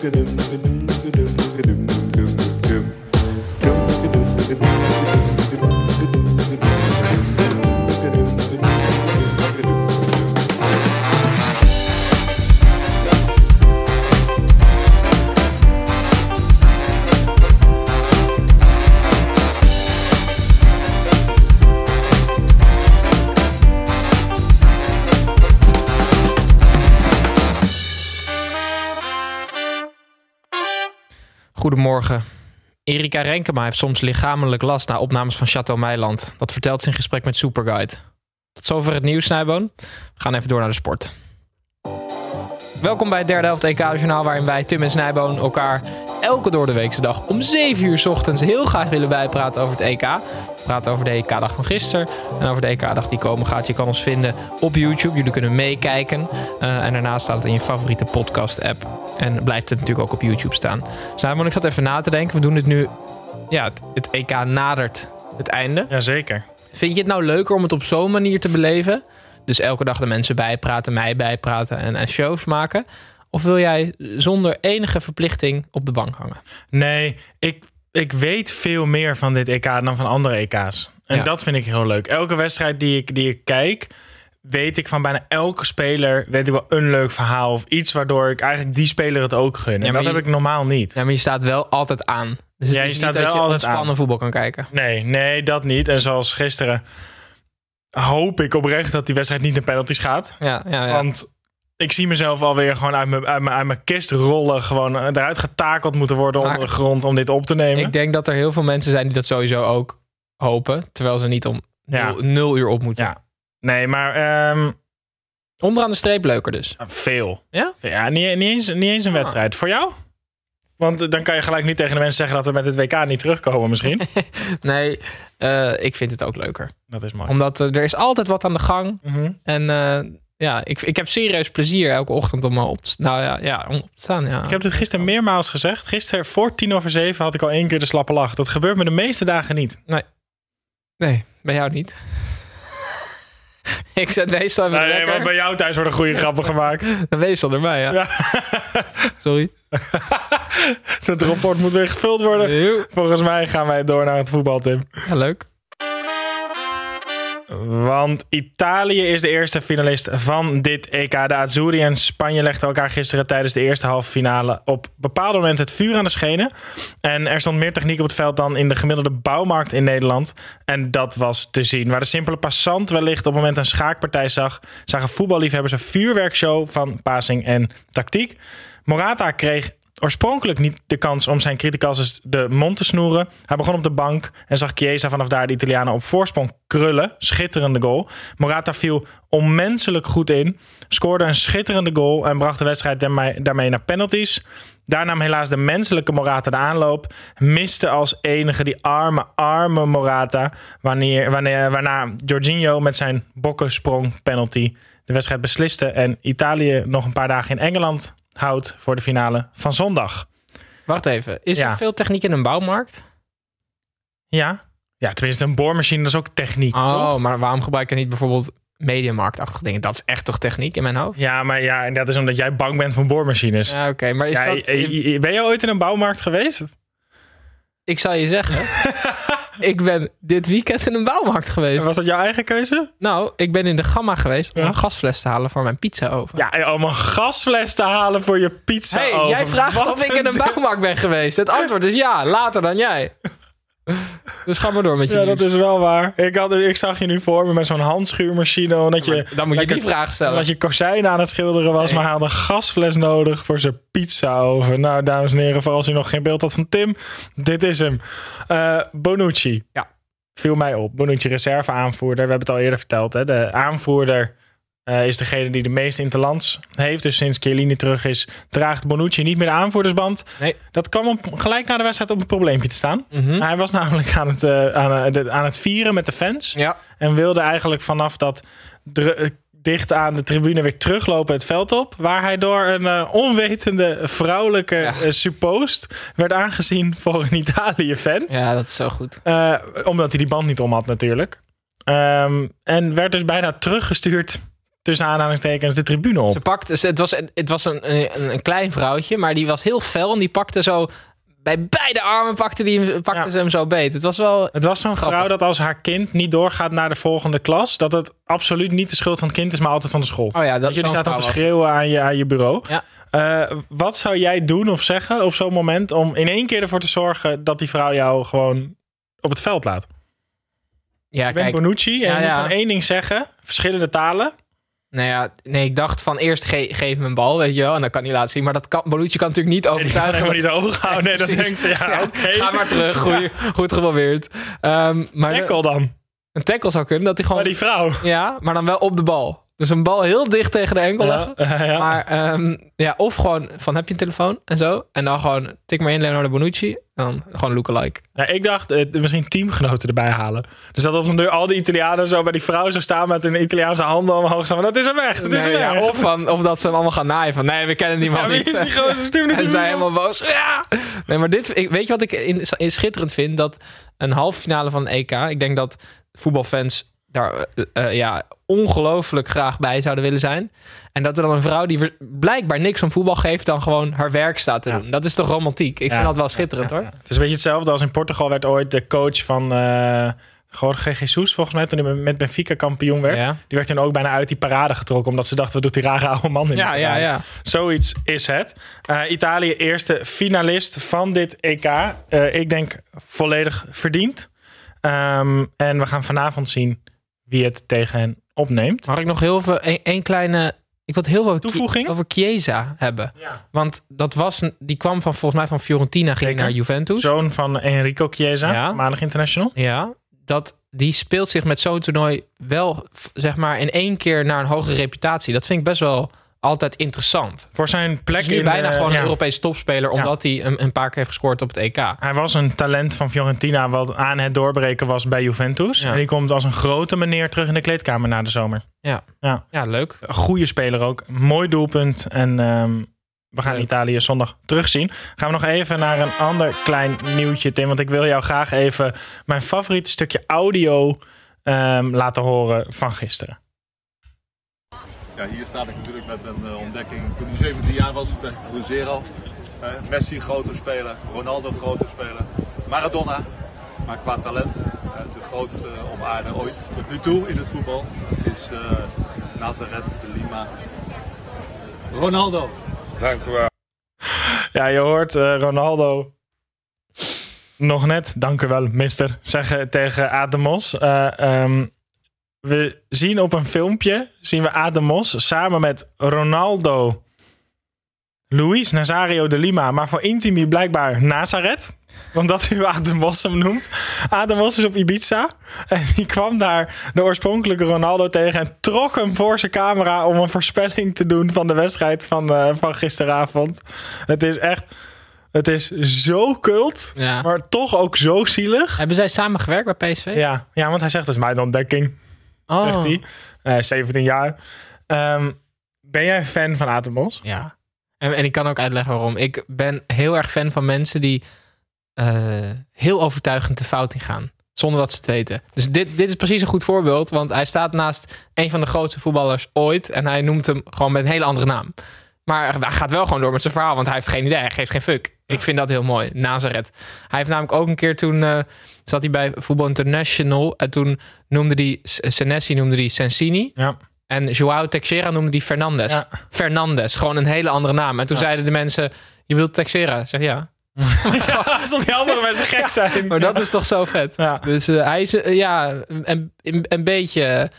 good evening. Goedemorgen. Erika Renkema heeft soms lichamelijk last na opnames van Chateau Meiland. Dat vertelt ze in gesprek met Superguide. Tot zover het nieuws, Snijboon. We gaan even door naar de sport. Welkom bij het derde helft EK-journaal... waarin wij, Tim en Snijboon, elkaar elke door de weekse dag... om 7 uur 's ochtends heel graag willen bijpraten over het EK. We praten over de EK-dag van gisteren en over de EK-dag die komen gaat. Je kan ons vinden op YouTube. Jullie kunnen meekijken. Uh, en daarnaast staat het in je favoriete podcast-app. En blijft het natuurlijk ook op YouTube staan. Snijboon, ik zat even na te denken. We doen het nu... Ja, het, het EK nadert het einde. Jazeker. Vind je het nou leuker om het op zo'n manier te beleven? Dus elke dag de mensen bijpraten, mij bijpraten en, en shows maken? Of wil jij zonder enige verplichting op de bank hangen? Nee, ik, ik weet veel meer van dit EK dan van andere EK's. En Ja. dat vind ik heel leuk. Elke wedstrijd die ik, die ik kijk, weet ik van bijna elke speler... weet ik wel een leuk verhaal of iets... waardoor ik eigenlijk die speler het ook gun. En dat je- heb ik normaal niet. Ja, maar je staat wel altijd aan. Dus het Ja, je staat dat wel je altijd aan. voetbal kan kijken. Nee, nee, dat niet. En zoals gisteren hoop ik oprecht dat die wedstrijd niet naar penalties gaat. Ja, ja, ja. Want ik zie mezelf alweer gewoon uit mijn, uit mijn, uit mijn kist rollen. Gewoon eruit getakeld moeten worden Maar- onder de grond om dit op te nemen. Ik denk dat er heel veel mensen zijn die dat sowieso ook hopen. Terwijl ze niet om Ja. nul, nul uur op moeten. Ja. Nee, maar ehm, Onderaan de streep leuker dus. veel. Ja? Ja, niet, niet, eens, niet eens een wedstrijd. Voor jou? Want eh, dan kan je gelijk niet tegen de mensen zeggen dat we met het WK niet terugkomen misschien. Nee, eh, ik vind het ook leuker. Dat is mooi. Omdat eh, er is altijd wat aan de gang. Mhm. En eh, ja, ik, ik heb serieus plezier elke ochtend om eh, op te, nou ja, ja, om op te staan. Ja. Ik heb dit gisteren meermaals gezegd. Gisteren voor tien over zeven had ik al één keer de slappe lach. Dat gebeurt me de meeste dagen niet. Nee, bij jou niet. ik zet meestal even Nee, want bij jou thuis worden goede grappen gemaakt. Meestal erbij, ja. Ja. Sorry. Dat rapport moet weer gevuld worden. Volgens mij gaan wij door naar het voetbal, Tim. Ja, leuk. Want Italië is de eerste finalist van dit EK. De Azzurri en Spanje legden elkaar gisteren tijdens de eerste halve finale op bepaalde momenten het vuur aan de schenen. En er stond meer techniek op het veld dan in de gemiddelde bouwmarkt in Nederland. En dat was te zien. Waar de simpele passant wellicht op het moment een schaakpartij zag, zagen voetballiefhebbers een vuurwerkshow van passing en tactiek. Morata kreeg oorspronkelijk niet de kans om zijn criticals de mond te snoeren. Hij begon op de bank en zag Chiesa vanaf daar de Italianen op voorsprong krullen. Schitterende goal. Morata viel onmenselijk goed in, scoorde een schitterende goal en bracht de wedstrijd daarmee, daarmee naar penalties. Daar nam helaas de menselijke Morata de aanloop. Miste als enige die arme, arme Morata. Wanneer, wanneer, waarna Jorginho met zijn bokkensprong penalty de wedstrijd besliste. En Italië nog een paar dagen in Engeland houdt voor de finale van zondag. Wacht even. Is Ja. er veel techniek in een bouwmarkt? Ja? Ja, tenminste een boormachine, dat is ook techniek, Oh, toch? maar waarom gebruik je niet bijvoorbeeld mediamarktachtige dingen? Dat is echt toch techniek in mijn hoofd? Ja, maar ja, en dat is omdat jij bang bent voor boormachines. Ja, oké. Maar is Ja, dat... eh, eh, ben je ooit in een bouwmarkt geweest? Ik zal je zeggen. ik ben dit weekend in een bouwmarkt geweest. Was dat jouw eigen keuze? Nou, ik ben in de Gamma geweest om Ja? een gasfles te halen voor mijn pizza oven. Ja, en om een gasfles te halen voor je pizza hey, oven. jij vraagt Wat of ik in een bouwmarkt ben geweest. Het antwoord is ja, later dan jij. Dus ga maar door met je Ja, dat is wel waar. Ik, had, ik zag je nu voor me met zo'n handschuurmachine. Omdat je, Dan moet je die vraag stellen. omdat je kozijnen aan het schilderen was. Nee. Maar hij had een gasfles nodig voor zijn pizza oven. Nou, dames en heren, voor als u nog geen beeld had van Tim. Dit is hem. Eh, Bonucci. Ja. viel mij op. Bonucci reserve aanvoerder. We hebben het al eerder verteld. Hè? De aanvoerder eh, is degene die de meeste interlands heeft. Dus sinds Chiellini terug is, draagt Bonucci niet meer de aanvoerdersband. Nee. Dat kwam op, gelijk na de wedstrijd op een probleempje te staan. Mhm. Hij was namelijk aan het, eh, aan, eh, de- aan het vieren met de fans. Ja. En wilde eigenlijk vanaf dat dicht aan de tribune weer teruglopen het veld op. Waar hij door een onwetende vrouwelijke Ja. suppost werd aangezien voor een Italië-fan. ja, dat is zo goed. Omdat hij die band niet om had natuurlijk. Ehm, en werd dus bijna teruggestuurd tussen aanhalingstekens de tribune op. Ze pakte, ze- het was, het was een, een, een klein vrouwtje, maar die was heel fel en die pakte zo bij beide armen pakte, die, pakte Ja. ze hem zo beet. Het was wel. Het was zo'n vrouw dat als haar kind niet doorgaat naar de volgende klas, dat het absoluut niet de schuld van het kind is, maar altijd van de school. Oh ja, dat je staat dan te was. schreeuwen aan je, aan je bureau. Ja. Eh, wat zou jij doen of zeggen op zo'n moment om in één keer ervoor te zorgen dat die vrouw jou gewoon op het veld laat? Ja, Je bent kijk. Bonucci en Ja, je één ding zeggen, verschillende talen. Nou ja, nee, ik dacht van eerst ge- geef hem een bal, weet je wel, en dan kan hij laten zien. Maar dat kan, Bonucci kan natuurlijk niet En die kan overtuigen. helemaal niet houden. Nee, precies. denkt ze, ja. Ga maar terug, goeie, goed geprobeerd. Ehm, maar de- Tackle dan. een tackle zou kunnen, dat hij gewoon... Maar die vrouw. Ja, maar dan wel op de bal. Dus een bal heel dicht tegen de enkel leggen. Ja, ja. Maar ehm, ja, of gewoon van heb je een telefoon en zo. En dan gewoon tik maar in Leonardo Bonucci. En dan gewoon lookalike. Ja, ik dacht eh, misschien teamgenoten erbij halen. Dus dat op een deur al die Italianen zo bij die vrouw zo staan met hun Italiaanse handen omhoog staan. Maar dat is hem echt. Dat is hem ja, echt. of, van, of dat ze hem allemaal gaan naaien van nee, we kennen die man niet. is die gozer? Stuur en zij helemaal boos. Ja! Nee, maar dit, ik, weet je wat ik in, in schitterend vind? Dat een halve finale van een EK, ik denk dat voetbalfans daar eh, ja, ongelooflijk graag bij zouden willen zijn. En dat er dan een vrouw die blijkbaar niks om voetbal geeft, dan gewoon haar werk staat te Ja. doen. Dat is toch romantiek? Ik Ja. vind dat wel schitterend hoor. Het is een beetje hetzelfde als in Portugal werd ooit de coach van eh Jorge Jesus, volgens mij, toen hij met Benfica kampioen werd. Ja, Die werd toen ook bijna uit die parade getrokken, omdat ze dachten, wat doet die rare oude man in ja, ja. ja. Zoiets is het. Italië eerste finalist van dit EK. Ik denk volledig verdiend. Ehm, en we gaan vanavond zien wie het tegen hen opneemt. Mag ik nog heel veel, een, een kleine... Ik wil het heel veel Toevoeging? over Chiesa hebben. Ja. Want dat was, die kwam van volgens mij van Fiorentina, ging Zeker. naar Juventus. Zoon van Enrico Chiesa, Ja. maandag international. Ja, dat, die speelt zich met zo'n toernooi wel, zeg maar, in één keer naar een hogere reputatie. Dat vind ik best wel altijd interessant. Voor zijn plek is nu in bijna de- gewoon ja. een Europese topspeler, omdat hij een, een paar keer heeft gescoord op het EK. Hij was een talent van Fiorentina wat aan het doorbreken was bij Juventus. Ja. En die komt als een grote meneer terug in de kleedkamer na de zomer. Ja, Ja. ja leuk. Goede speler ook. Mooi doelpunt. En ehm, we gaan Leuk. Italië zondag terugzien. Gaan we nog even naar een ander klein nieuwtje, Tim. Want ik wil jou graag even mijn favoriete stukje audio ehm, laten horen van gisteren. Ja, hier sta ik natuurlijk met een eh, ontdekking. Toen hij 17 jaar was, bij Cruzeiro. Eh, Messi grote speler, Ronaldo grote speler, Maradona. Maar qua talent, eh, de grootste op aarde ooit. Tot nu toe in het voetbal is eh Nazareth de Lima. Ronaldo. Dank u wel. Ja, je hoort eh, Ronaldo nog net, dank u wel, mister, zeggen tegen Ademos. Eh, ehm, we zien op een filmpje, zien we Ademos samen met Ronaldo, Luis Nazario de Lima, maar voor Intimi blijkbaar Nazareth. Want dat u Ademos hem noemt. Ademos is op Ibiza. En die kwam daar de oorspronkelijke Ronaldo tegen. En trok hem voor zijn camera om een voorspelling te doen van de wedstrijd van, eh, van gisteravond. Het is echt. Het is zo cult. Ja. Maar toch ook zo zielig. Hebben zij samen gewerkt bij PSV? Ja, ja want hij zegt: dat is mijn ontdekking. Oh. Zegt hij. Eh, 17 jaar. Ehm, ben jij fan van Atemos? Ja. En, en ik kan ook uitleggen waarom. Ik ben heel erg fan van mensen die eh, heel overtuigend de fout in gaan. Zonder dat ze het weten. Dus dit, dit is precies een goed voorbeeld. Want hij staat naast een van de grootste voetballers ooit. En hij noemt hem gewoon met een hele andere naam. Maar hij gaat wel gewoon door met zijn verhaal. Want hij heeft geen idee. Hij geeft geen fuck. Ik vind dat heel mooi. Nazareth. Hij heeft namelijk ook een keer toen... eh, zat hij bij Voetbal International. En toen noemde hij... Senesi noemde hij Sensini. Ja. En Joao Teixeira noemde die Fernandes. Ja. Fernandes, gewoon een hele andere naam. En toen Ja. zeiden de mensen, je bedoelt Teixeira? Ik zeg ja. Alsof die andere mensen gek zijn. Maar dat is toch zo vet. Ja. Dus eh, hij is eh, ja, een, een, beetje...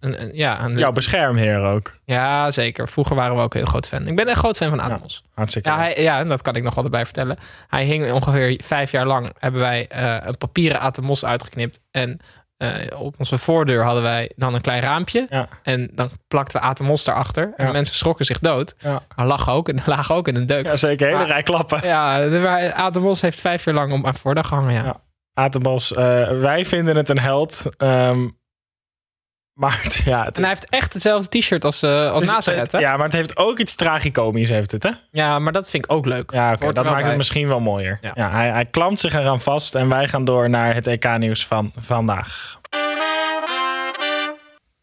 een, een- ja, een, Jouw beschermheer ook. ja, zeker. Vroeger waren we ook heel groot fan. Ik ben echt groot fan van Atemos. Hartstikke Ja, hij, ja, dat kan ik nog wel erbij vertellen. Hij hing ongeveer vijf jaar lang. Hebben wij eh, een papieren Atemos uitgeknipt. En eh, op onze voordeur hadden wij dan een klein raampje. Ja. En dan plakten we Atemos daarachter. En Ja. mensen schrokken zich dood. Ja. Maar lachen ook. En lagen ook in een deuk. Ja, zeker. Hele Maar- rij klappen. Ja, Atemos heeft vijf jaar lang op mijn voordag gehangen. Ja. Atenbos, eh, wij vinden het een held. Ehm, maar het, ja, het, En hij heeft echt hetzelfde t-shirt als, eh als Nazareth. hè? Ja, maar het heeft ook iets tragicomisch, heeft het, hè? Ja, maar dat vind ik ook leuk. Ja, oké, dat maakt bij. het misschien wel mooier. Ja. Ja. hij, hij klampt zich eraan vast en wij gaan door naar het EK-nieuws van vandaag.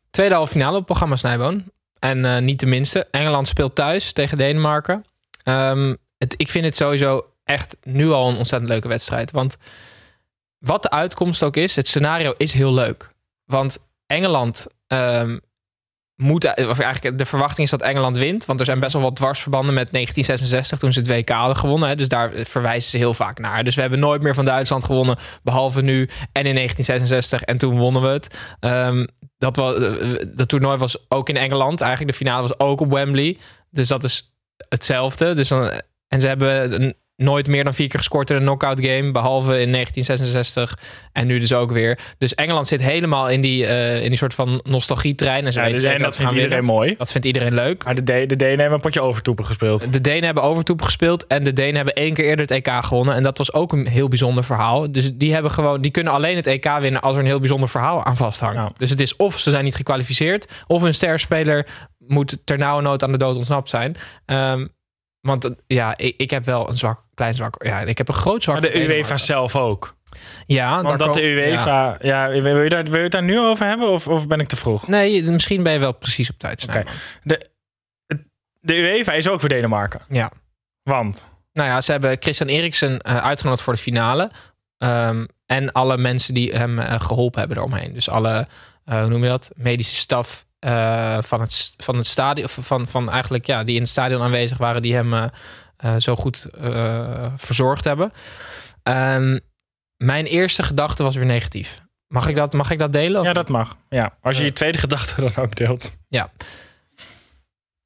Tweede halve finale op programma Snijboon. En eh, niet de minste. Engeland speelt thuis tegen Denemarken. Ehm, het, ik vind het sowieso echt nu al een ontzettend leuke wedstrijd. Want wat de uitkomst ook is, het scenario is heel leuk. Want Engeland ehm, moet... Of eigenlijk de verwachting is dat Engeland wint. Want er zijn best wel wat dwarsverbanden met 1966 toen ze het WK hadden gewonnen. Hè, dus daar verwijzen ze heel vaak naar. Dus we hebben nooit meer van Duitsland gewonnen. Behalve nu en in 1966. En toen wonnen we het. Ehm, dat, was, dat toernooi was ook in Engeland. Eigenlijk de finale was ook op Wembley. Dus dat is hetzelfde. Dus dan, en ze hebben een- nooit meer dan vier keer gescoord in een knockout game. Behalve in 1966. En nu dus ook weer. Dus Engeland zit helemaal in die, eh, in die soort van nostalgietrein. En ze Ja, weten dus, zeker en dat vindt iedereen winnen. mooi. Dat vindt iedereen leuk. Maar de, de Denen hebben een potje overtoepen gespeeld. De Denen hebben overtoep gespeeld en de Denen hebben één keer eerder het EK gewonnen. En dat was ook een heel bijzonder verhaal. Dus die, hebben gewoon, die kunnen alleen het EK winnen als er een heel bijzonder verhaal aan vasthangt. Dus het is of ze zijn niet gekwalificeerd, of hun sterspeler moet ter nauwe nood aan de dood ontsnapt zijn. Ehm, want eh, ja, ik, ik heb wel een zwak, klein zwak. Ja, ik heb een groot zwak. Maar de UEFA zelf ook. Ja, Want dat de ja. UEFA... Ja. wil, je daar, wil je het daar nu over hebben of, of ben ik te vroeg? Nee, misschien ben je wel precies op tijd. Snijman. De, de UEFA is ook voor Denemarken. Ja. Want... Nou ja, ze hebben Christian Eriksen eh, uitgenodigd voor de finale. Ehm, en alle mensen die hem eh, geholpen hebben eromheen. Dus alle, hoe noem je dat? Medische staf eh, van, het, van het stadion. Of van, van eigenlijk, ja, die in het stadion aanwezig waren. Die hem eh, eh, zo goed verzorgd hebben. Mijn eerste gedachte was weer negatief. Mag ik dat, mag ik dat delen? Of Ja, dat mag. Ja. Als je je tweede gedachte dan ook deelt.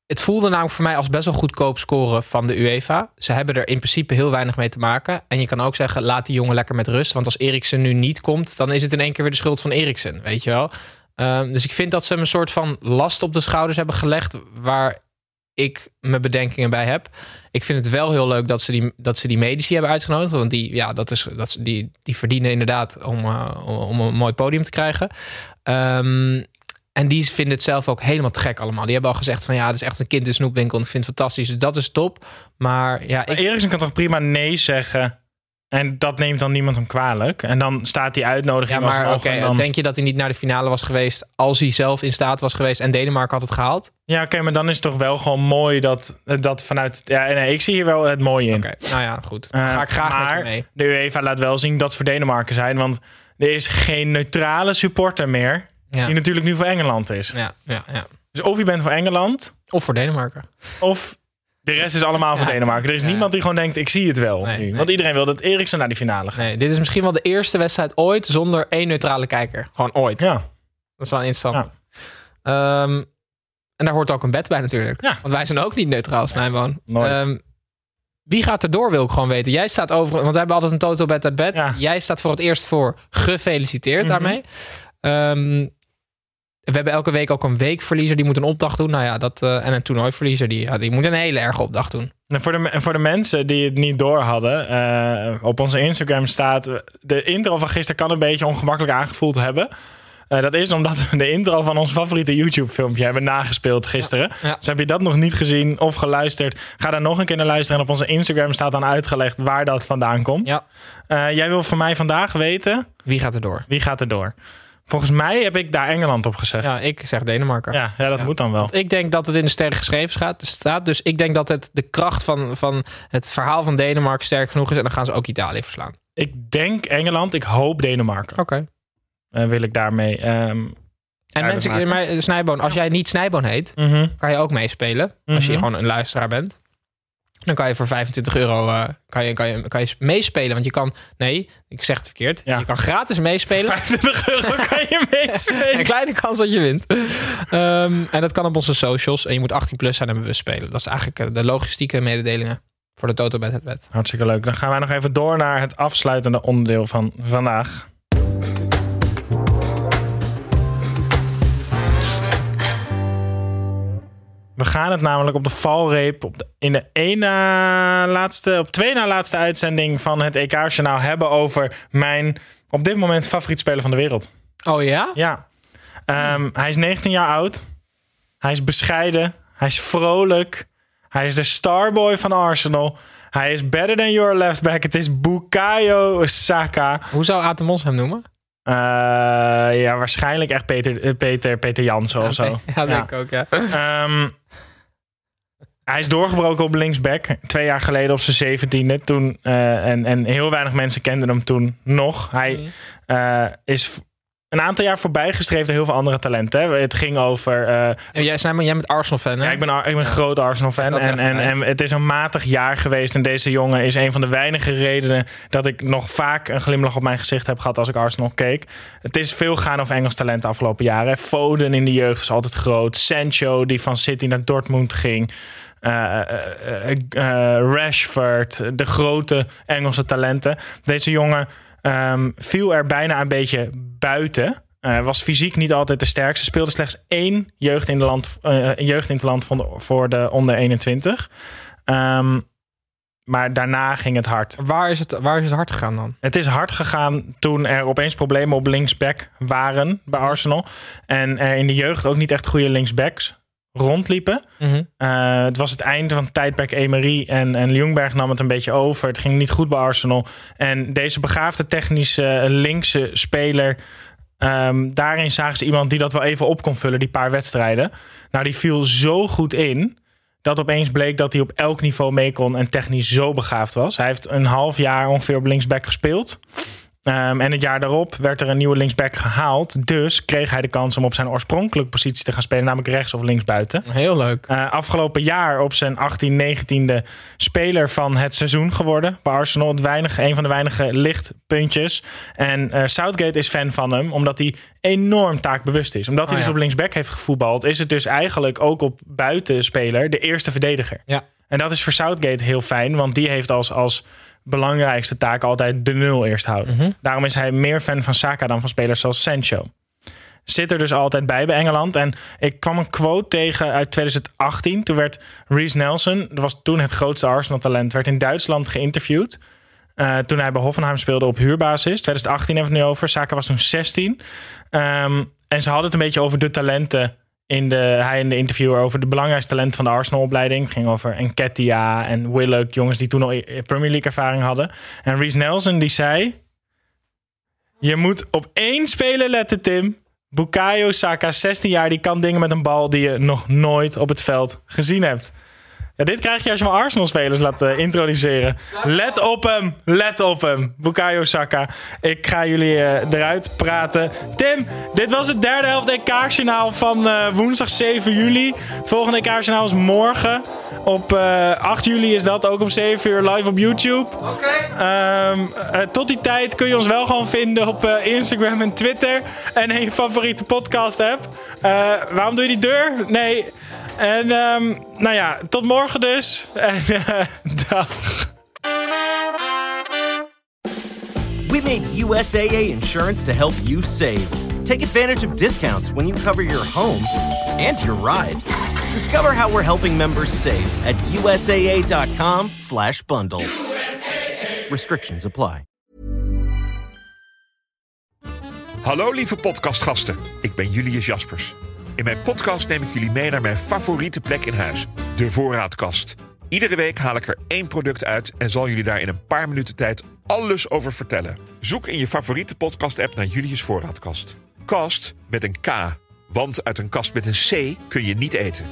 Het voelde namelijk voor mij als best wel goedkoop scoren van de UEFA. Ze hebben er in principe heel weinig mee te maken. En je kan ook zeggen, laat die jongen lekker met rust. Want als Eriksen nu niet komt, dan is het in één keer weer de schuld van Eriksen. Weet je wel? Ehm, dus ik vind dat ze hem een soort van last op de schouders hebben gelegd... waar ik mijn bedenkingen bij heb. Ik vind het wel heel leuk dat ze die, dat ze die medici hebben uitgenodigd. Want die, ja, dat is, dat, is- die, die verdienen inderdaad om, eh, om een mooi podium te krijgen. Ehm, en die vinden het zelf ook helemaal te gek allemaal. Die hebben al gezegd van ja, het is echt een kind in snoepwinkel. En ik vind het fantastisch. Dus dat is top. Maar ja, Maar ik, Eriksen kan toch prima nee zeggen... En dat neemt dan niemand hem kwalijk. En dan staat die ja, uitnodiging maar alsnog oké, en dan... denk je dat hij niet naar de finale was geweest als hij zelf in staat was geweest en Denemarken had het gehaald? Ja, oké, maar dan is het toch wel gewoon mooi dat, dat vanuit... Ja, nee, ik zie hier wel het mooie in. Oké, nou ja, goed. Dan Eh, ga ik graag met je maar mee. de UEFA laat wel zien dat ze voor Denemarken zijn. Want er is geen neutrale supporter meer... Ja. die natuurlijk nu voor Engeland is. Ja, ja, ja. Dus of je bent voor Engeland... Of voor Denemarken. of de rest is allemaal voor Ja. Denemarken. Er is niemand die gewoon denkt, ik zie het wel Nee, nu. nee. Want iedereen wil dat Eriksen naar die finale gaat. Nee, dit is misschien wel de eerste wedstrijd ooit zonder één neutrale kijker. Gewoon ooit. Ja, Dat is wel interessant. Ehm, en daar hoort ook een bed bij natuurlijk. Ja. Want wij zijn ook niet neutraal, Snijboon. nooit. Ehm, wie gaat er door, wil ik gewoon weten. Jij staat over, want we hebben altijd een toto bed uit bed. Ja. Jij staat voor het eerst voor gefeliciteerd Mhm. daarmee. Ehm, we hebben elke week ook een weekverliezer die moet een opdracht doen. Nou ja, dat, eh, en een toernooiverliezer die, ja, die moet een hele erge opdracht doen. En voor, de, voor de mensen die het niet door hadden, eh, op onze Instagram staat. eh, De intro van gisteren kan een beetje ongemakkelijk aangevoeld hebben. Dat is omdat we de intro van ons favoriete YouTube-filmpje hebben nagespeeld gisteren. Ja. Dus heb je dat nog niet gezien of geluisterd, ga daar nog een keer naar luisteren. En op onze Instagram staat dan uitgelegd waar dat vandaan komt. Ja. Jij wil van mij vandaag weten Wie gaat er door? wie gaat er door. Volgens mij heb ik daar Engeland op gezegd. Ja, ik zeg Denemarken. ja, dat Ja. moet dan wel. Want ik denk dat het in de sterren geschreven staat. staat. Dus ik denk dat het de kracht van, van het verhaal van Denemarken sterk genoeg is. En dan gaan ze ook Italië verslaan. Ik denk Engeland, ik hoop Denemarken. Oké. Eh, wil ik daarmee. ehm, En mensen, maken. maar Snijboon, als jij niet Snijboon heet, mhm. kan je ook meespelen. Als je Mhm. gewoon een luisteraar bent. Dan kan je voor 25 euro eh, kan je, kan je, kan je meespelen. Want je kan, nee, ik zeg het verkeerd. Ja. Je kan gratis meespelen. 25 euro kan je meespelen. Een kleine kans dat je wint. Ehm, en dat kan op onze socials. En je moet 18 plus zijn en bewust spelen. Dat is eigenlijk eh, de logistieke mededelingen voor de Toto bij het wet. Hartstikke leuk. Dan gaan wij nog even door naar het afsluitende onderdeel van vandaag. We gaan het namelijk op de valreep op de, in de één na laatste, op twee na laatste uitzending van het EK-journaal hebben over mijn op dit moment favoriet speler van de wereld. Oh ja? Ja. Ehm, hij is 19 jaar oud. Hij is bescheiden. Hij is vrolijk. Hij is de starboy van Arsenal. Hij is better than your left back. Het is Bukayo Saka. Hoe zou Atemos hem noemen? Eh, ja, waarschijnlijk echt Peter, eh, Peter, Peter Jansen of zo. Ja, denk ik ook, ja. Ehm, hij is doorgebroken op linksback. Twee jaar geleden op zijn zeventiende. Toen, eh, en, en heel weinig mensen kenden hem toen nog. Hij Mhm. eh, is een aantal jaar voorbij gestreefd door heel veel andere talenten. Hè. Het ging over... En jij, jij bent Arsenal-fan, hè? ja, ik ben, ik ben een groot Arsenal-fan. En, en, en het is een matig jaar geweest. En deze jongen is een van de weinige redenen dat ik nog vaak een glimlach op mijn gezicht heb gehad als ik Arsenal keek. Het is veel gaan over Engels talent de afgelopen jaren. Foden in de jeugd was altijd groot. Sancho, die van City naar Dortmund ging. Eh, eh, eh, Rashford, de grote Engelse talenten. Deze jongen ehm, viel er bijna een beetje buiten. Eh, was fysiek niet altijd de sterkste. Speelde slechts één jeugd in de land, eh, jeugd in het land van de, voor de onder 21. Ehm, maar daarna ging het hard. Waar is, het, waar is het hard gegaan dan? Het is hard gegaan toen er opeens problemen op linksback waren bij Arsenal. En er in de jeugd ook niet echt goede linksbacks rondliepen. Mhm. Eh, het was het einde van het tijdperk Emery en, en Ljungberg nam het een beetje over. Het ging niet goed bij Arsenal. En deze begaafde technische linkse speler... ehm, daarin zagen ze iemand die dat wel even op kon vullen, die paar wedstrijden. Nou, die viel zo goed in... dat opeens bleek dat hij op elk niveau mee kon... en technisch zo begaafd was. Hij heeft een half jaar ongeveer op linksback gespeeld... Ehm, en het jaar daarop werd er een nieuwe linksback gehaald. Dus kreeg hij de kans om op zijn oorspronkelijke positie te gaan spelen, namelijk rechts of linksbuiten. Heel leuk. Eh, afgelopen jaar op zijn 18, 19e speler van het seizoen geworden bij Arsenal. Het weinige, een van de weinige lichtpuntjes. En eh, Southgate is fan van hem, omdat hij enorm taakbewust is. Omdat hij Oh, dus ja. op linksback heeft gevoetbald, is het dus eigenlijk ook op buitenspeler de eerste verdediger. Ja. En dat is voor Southgate heel fijn, want die heeft als, als belangrijkste taak altijd de nul eerst houden. Mhm. Daarom is hij meer fan van Saka dan van spelers zoals Sancho. Zit er dus altijd bij bij Engeland. En ik kwam een quote tegen uit 2018. Toen werd Reece Nelson, dat was toen het grootste Arsenal-talent, werd in Duitsland geïnterviewd. Eh, toen hij bij Hoffenheim speelde op huurbasis. 2018 hebben we het nu over. Saka was toen 16. Ehm, en ze hadden het een beetje over de talenten. In de, hij in de interview over de belangrijkste talenten van de Arsenal-opleiding. Het ging over Enketia en Willock. Jongens die toen al i- Premier League ervaring hadden. En Reece Nelson die zei... Je moet op één speler letten, Tim. Bukayo Saka, 16 jaar, die kan dingen met een bal die je nog nooit op het veld gezien hebt. Ja, dit krijg je als je maar Arsenal-spelers laat eh, introduceren. Let op hem, let op hem. Bukayo Saka. Ik ga jullie eh, eruit praten. Tim, dit was het derde helft EK-journaal van eh, woensdag 7 juli. Het volgende EK-journaal is morgen. Op eh, 8 juli is dat ook om 7 uur live op YouTube. Ehm, eh, tot die tijd kun je ons wel gewoon vinden op Instagram en Twitter. En in je favoriete podcast app. Eh, waarom doe je die deur? Nee. En ehm, nou ja, tot morgen dus. En eh, dag. We made USAA insurance to help you save. Take advantage of discounts when you cover your home and your ride. Discover how we're helping members save at usaa.com/bundle. Restrictions apply. Hallo lieve podcastgasten, ik ben Julius Jaspers. In mijn podcast neem ik jullie mee naar mijn favoriete plek in huis, de voorraadkast. Iedere week haal ik er één product uit en zal jullie daar in een paar minuten tijd alles over vertellen. Zoek in je favoriete podcast-app naar Julius Voorraadkast. Kast met een K, want uit een kast met een C kun je niet eten.